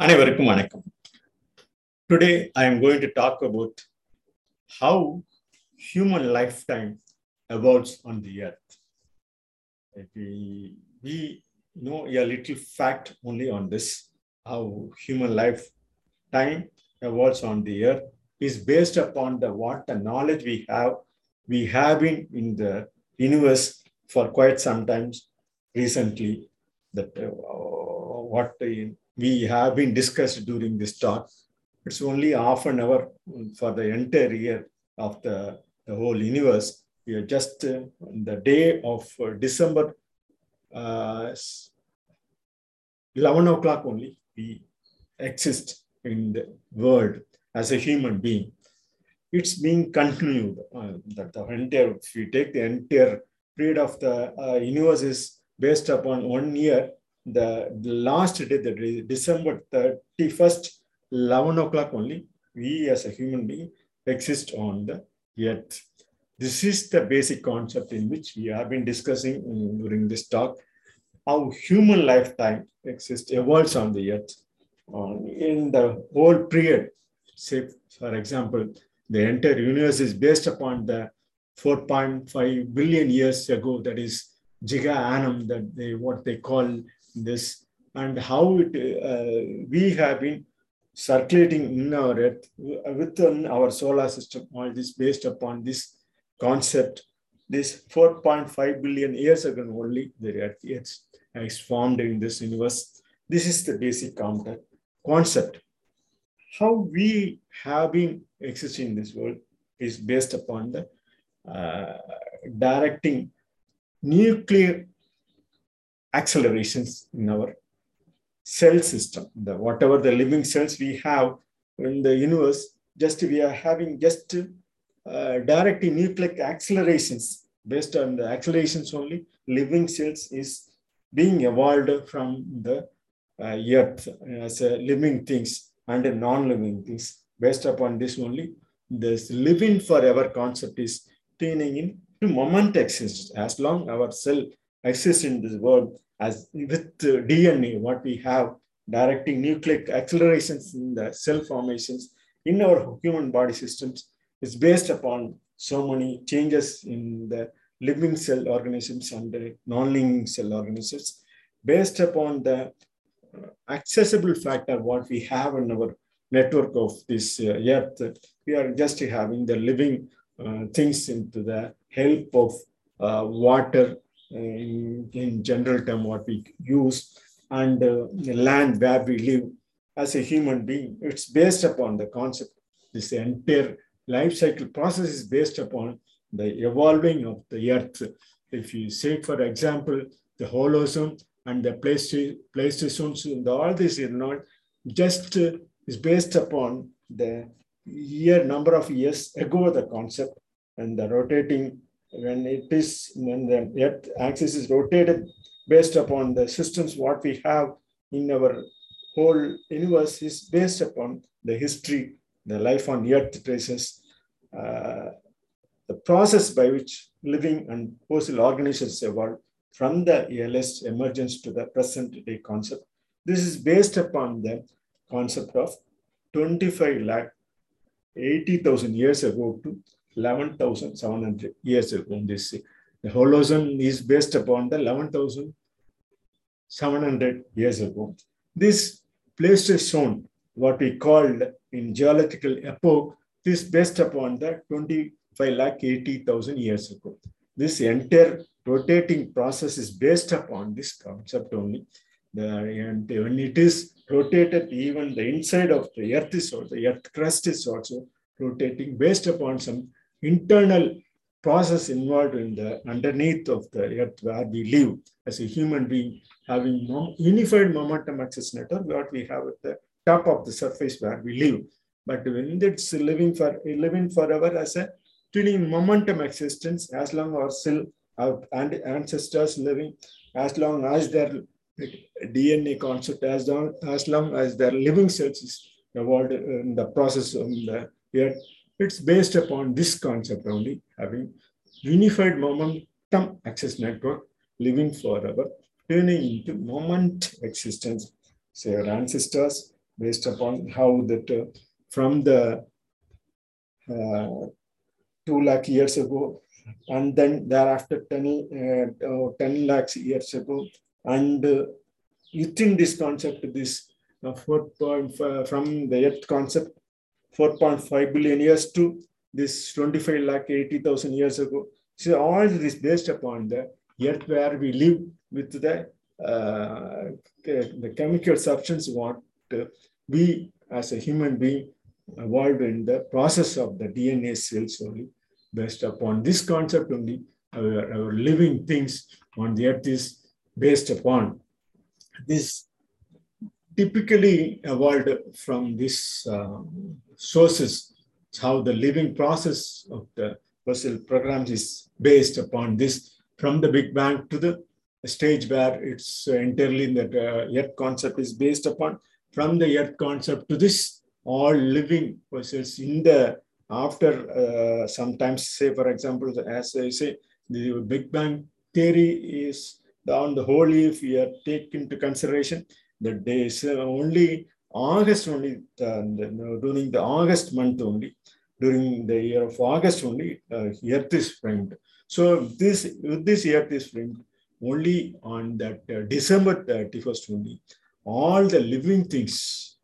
அனைவருக்கும் வணக்கம் today I am going to talk about how human life time evolves on the earth. We, we know a little fact only on this, how human lifetime evolves on the earth is based upon the what the knowledge we have. We have been in the universe for quite some times recently that uh, what uh, we have been discussed during this talk. It's only half an hour for the entire year of the, the whole universe. We are just uh, the day of uh, December uh, 11 o'clock only, we exist in the world as a human being. It's being continued. Uh, that the entire, if we take the entire period of the uh, universe is based upon one year, the, last day, the December 31st, 11 o'clock only, we as a human being exist on the earth. This is the basic concept in which we have been discussing during this talk, how human lifetime exists, evolves on the earth. Uh, in the whole period, say, for example, the entire universe is based upon the 4.5 billion years ago, that is giga annum, that they what they call this, and how it, uh, we have been circulating in our earth within our solar system. All this based upon this concept. This 4.5 billion years ago only, the earth is formed in this universe. This is the basic concept. How we have been existing in this world is based upon the uh, directing nuclear accelerations in our cell system. The, whatever the living cells we have in the universe, just we are having just uh, directing nucleic accelerations based on the accelerations only. Living cells is being evolved from the uh, earth as living things and non-living things. Based upon this only, this living forever concept is turning into moment exists. As long our cell exists in this world, as with DNA, what we have directing nucleic accelerations in the cell formations in our human body systems is based upon so many changes in the living cell organisms and the non-living cell organisms. Based upon the accessible factor what we have in our network of this uh, earth we are just having the living uh, things into the help of uh, water in, in, general term what we use and the land where we live as a human being it's based upon the concept. This entire life cycle process is based upon the evolving of the earth. If you say for example the holocene and the Pleistocene, all this is not just uh, is based upon the year number of years ago the concept and the rotating when it is when the earth axis is rotated based upon the systems what we have in our whole universe is based upon the history the life on earth traces uh, the process by which living and fossil organisms evolved from the earliest emergence to the present day concept. This is based upon the concept of 25 lakh 80,000 years ago to 11,700 years ago. This the Holocene is based upon the 11,700 years ago. This Pleistocene, what we called in geological epoch, is based upon the 25 lakh 80,000 years ago. This entire rotating process is based upon this concept only. The, and when it is rotated, even the inside of the earth is also, the earth crust is also rotating based upon some internal process involved in the underneath of the earth where we live as a human being, having unified momentum access network, what we have at the top of the surface where we live. But when it's living for living forever as a tuning momentum existence, as long as still our ancestors living, as long as their DNA concept, as long as, long as their living cells is evolved in the process of the earth, it's based upon this concept only, having unified momentum access network, living forever, turning into moment existence. So our ancestors based upon how that uh, from the uh, 2 lakh years ago, and then thereafter 10, uh, 10 lakhs years ago, and uh, within this concept, this uh, 4.5 from the Earth concept, 4.5 billion years to this 25 lakh 80,000 years ago. So all this based upon the Earth where we live with the uh, the chemical substance what we as a human being evolved in the process of the DNA cells only. Based upon this concept only, our, our living things on the earth is based upon. This typically evolved from these uh, sources. It's how the living process of the fossil programs is based upon this from the Big Bang to the stage where it's entirely that uh, Earth concept is based upon from the Earth concept to this all living fossils in the after uh, sometimes say for example as I say the Big Bang theory is on the whole if are take into consideration the days uh, only August only uh, during the August month only during the year of August only uh, Earth is framed. So this with this Earth is framed only on that uh, December 31st only all the living things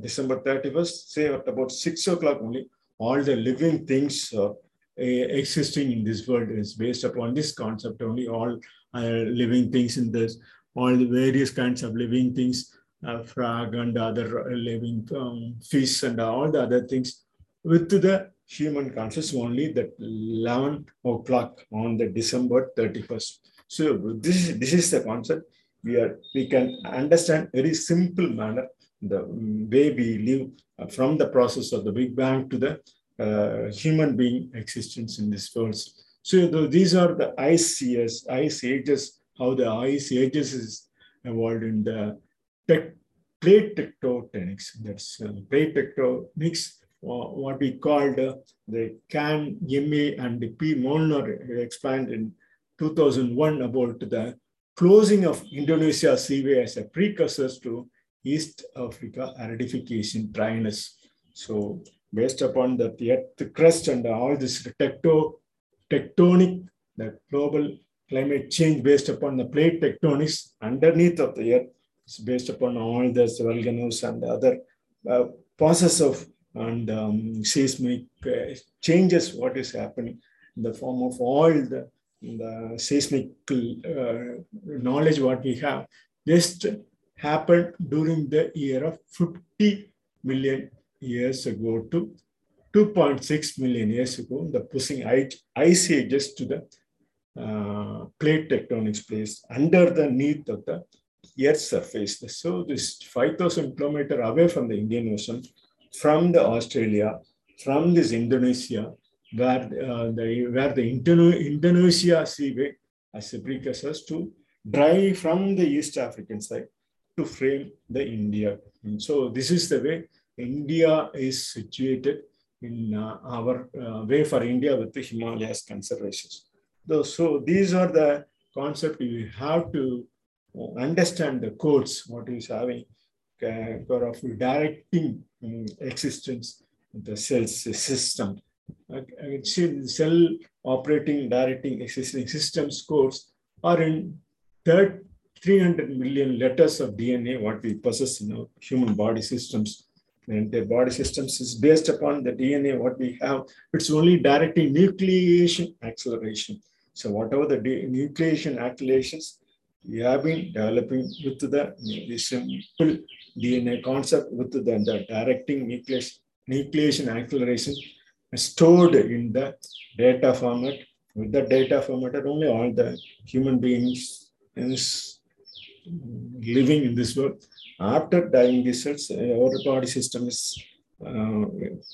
December 31st say at about six o'clock only all the living things uh, existing in this world is based upon this concept only all uh, living things in this all the various kinds of living things uh, frog and other living um, fish and all the other things with the human conscious only that 11 o'clock on the december 31st so this, this is the concept we are we can understand very simple manner the way we live uh, from the process of the Big Bang to the uh, human being existence in this world. So these are the ice years, ice ages, how the ice ages is evolved in the plate tectonics. That's uh, plate tectonics, uh, what we called uh, the Cane, M.A. and P. Molnar explained in 2001 about the closing of Indonesia Seaway as a precursor to East Africa aridification dryness. So based upon the earth crust and all this tecto, tectonic, the global climate change based upon the plate tectonics underneath of the earth, it's based upon all the volcanoes and other uh, process of and um, seismic uh, changes what is happening in the form of all the, the seismic uh, knowledge what we have. Just happened during the year of 50 million years ago to 2.6 million years ago, the pushing ice ages to the uh, plate tectonics place under the neath of the Earth's surface. So this 5,000 kilometer away from the Indian Ocean, from the Australia, from this Indonesia, where uh, the where the Indonesia seaway as a precursor to dry from the East African side to frame the India. And so this is the way India is situated in uh, our uh, way for India with the Himalayas conservations. So these are the concept you have to understand the codes, what is having uh, of directing um, existence the cells system. Uh, cell operating, directing existing systems codes are in third 300 million letters of DNA, what we possess in our human body systems. And the body systems is based upon the DNA, what we have. It's only directing nucleation acceleration. So whatever the nucleation accelerations, we have been developing with the, the simple DNA concept with the, the directing nucleation, nucleation acceleration stored in the data format. With the data format, only all the human beings is living in this world. After dying these cells, our body system is uh,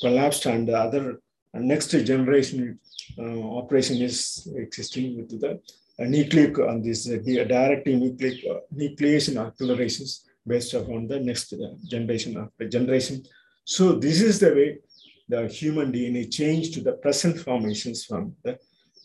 collapsed and the other next generation uh, operation is existing with the nucleic on this directing nucleic nucleation accelerations based upon the next generation after generation. So this is the way the human DNA changed to the present formations from the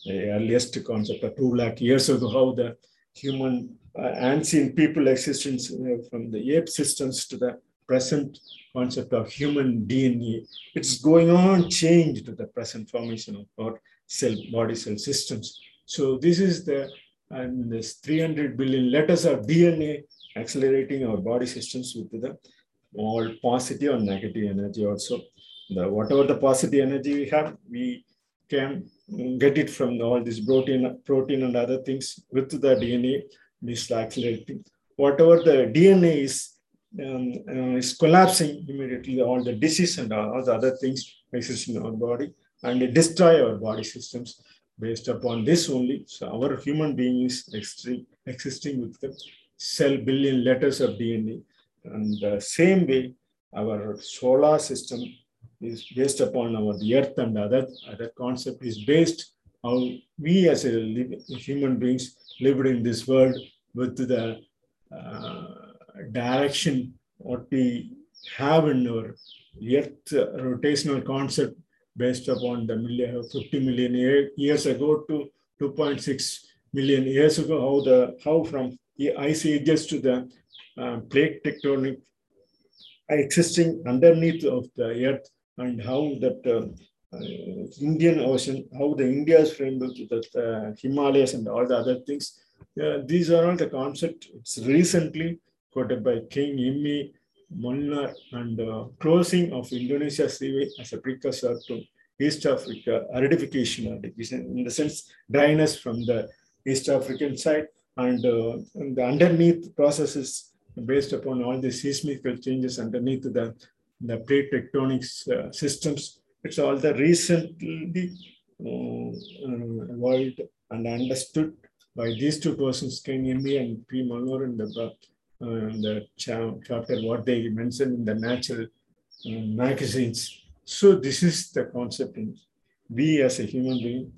earliest concept of two lakh years ago, how the human uh, ancient people existence uh, from the ape systems to the present concept of human DNA. It's going on change to the present formation of our cell body cell systems. So this is the and this 300 billion letters of DNA accelerating our body systems with the all positive and negative energy also. The whatever the positive energy we have, we can get it from all this protein, protein and other things with the DNA. This accelerating. Whatever the DNA is um, uh, is collapsing immediately, all the disease and all, the other things exist in our body and destroy our body systems based upon this only. So our human being is existing, existing with the cell billion letters of DNA. And the same way, our solar system is based upon our the earth and other, other concept is based how we as a human beings lived in this world with the uh, direction what we have in our earth rotational concept based upon the million, 50 million years ago to 2.6 million years ago, how the how from the ice ages to the uh, plate tectonic existing underneath of the earth and how that uh, uh, Indian Ocean, how the India's framework, with the uh, Himalayas and all the other things. Uh, these are all the concepts. It's recently quoted by King Imi Molnar and uh, closing of Indonesia Seaway as a precursor to East Africa aridification, in the sense dryness from the East African side and, uh, and the underneath processes based upon all the seismic changes underneath the, the plate tectonics uh, systems. It's all the recently uh, evolved and understood by these two persons, Ken Imi and P. Molnar in the uh, the chapter what they mentioned in the natural uh, magazines. So this is the concept in we as a human being,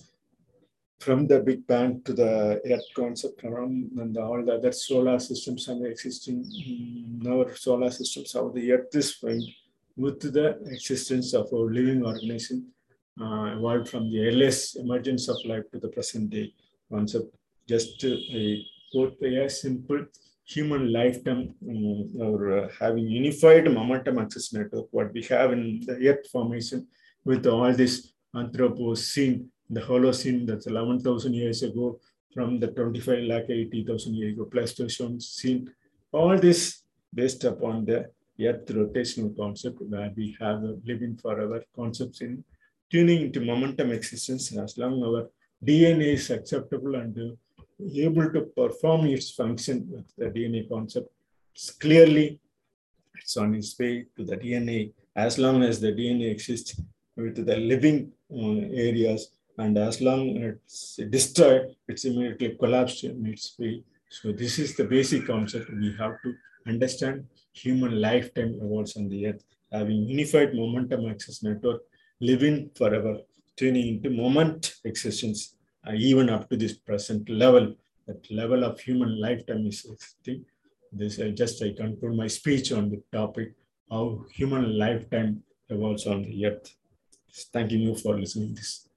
from the Big Bang to the Earth concept around and all the other solar systems and the existing in our solar systems, how the Earth is framed with the existence of our living organism uh, evolved from the earliest emergence of life to the present day concept. Just a quote a simple human lifetime um, or uh, having unified momentum access network, what we have in the Earth formation with all this Anthropocene, the Holocene, that's 11,000 years ago, from the 25 lakh 80,000 years ago, Pleistocene scene, all this based upon the Earth rotational concept where we have a living forever concepts in tuning into momentum existence as long as our DNA is acceptable and able to perform its function with the DNA concept. Clearly, it's on its way to the DNA as long as the DNA exists with the living uh, areas and as long as it's destroyed, it's immediately collapsed in its way. So this is the basic concept we have to understand human lifetime evolves on the earth, having unified momentum access network, living forever, turning into moment existence uh, even up to this present level, that level of human lifetime is existing. This I just I conclude my speech on the topic how human lifetime evolves on the earth. Thanking you for listening to this.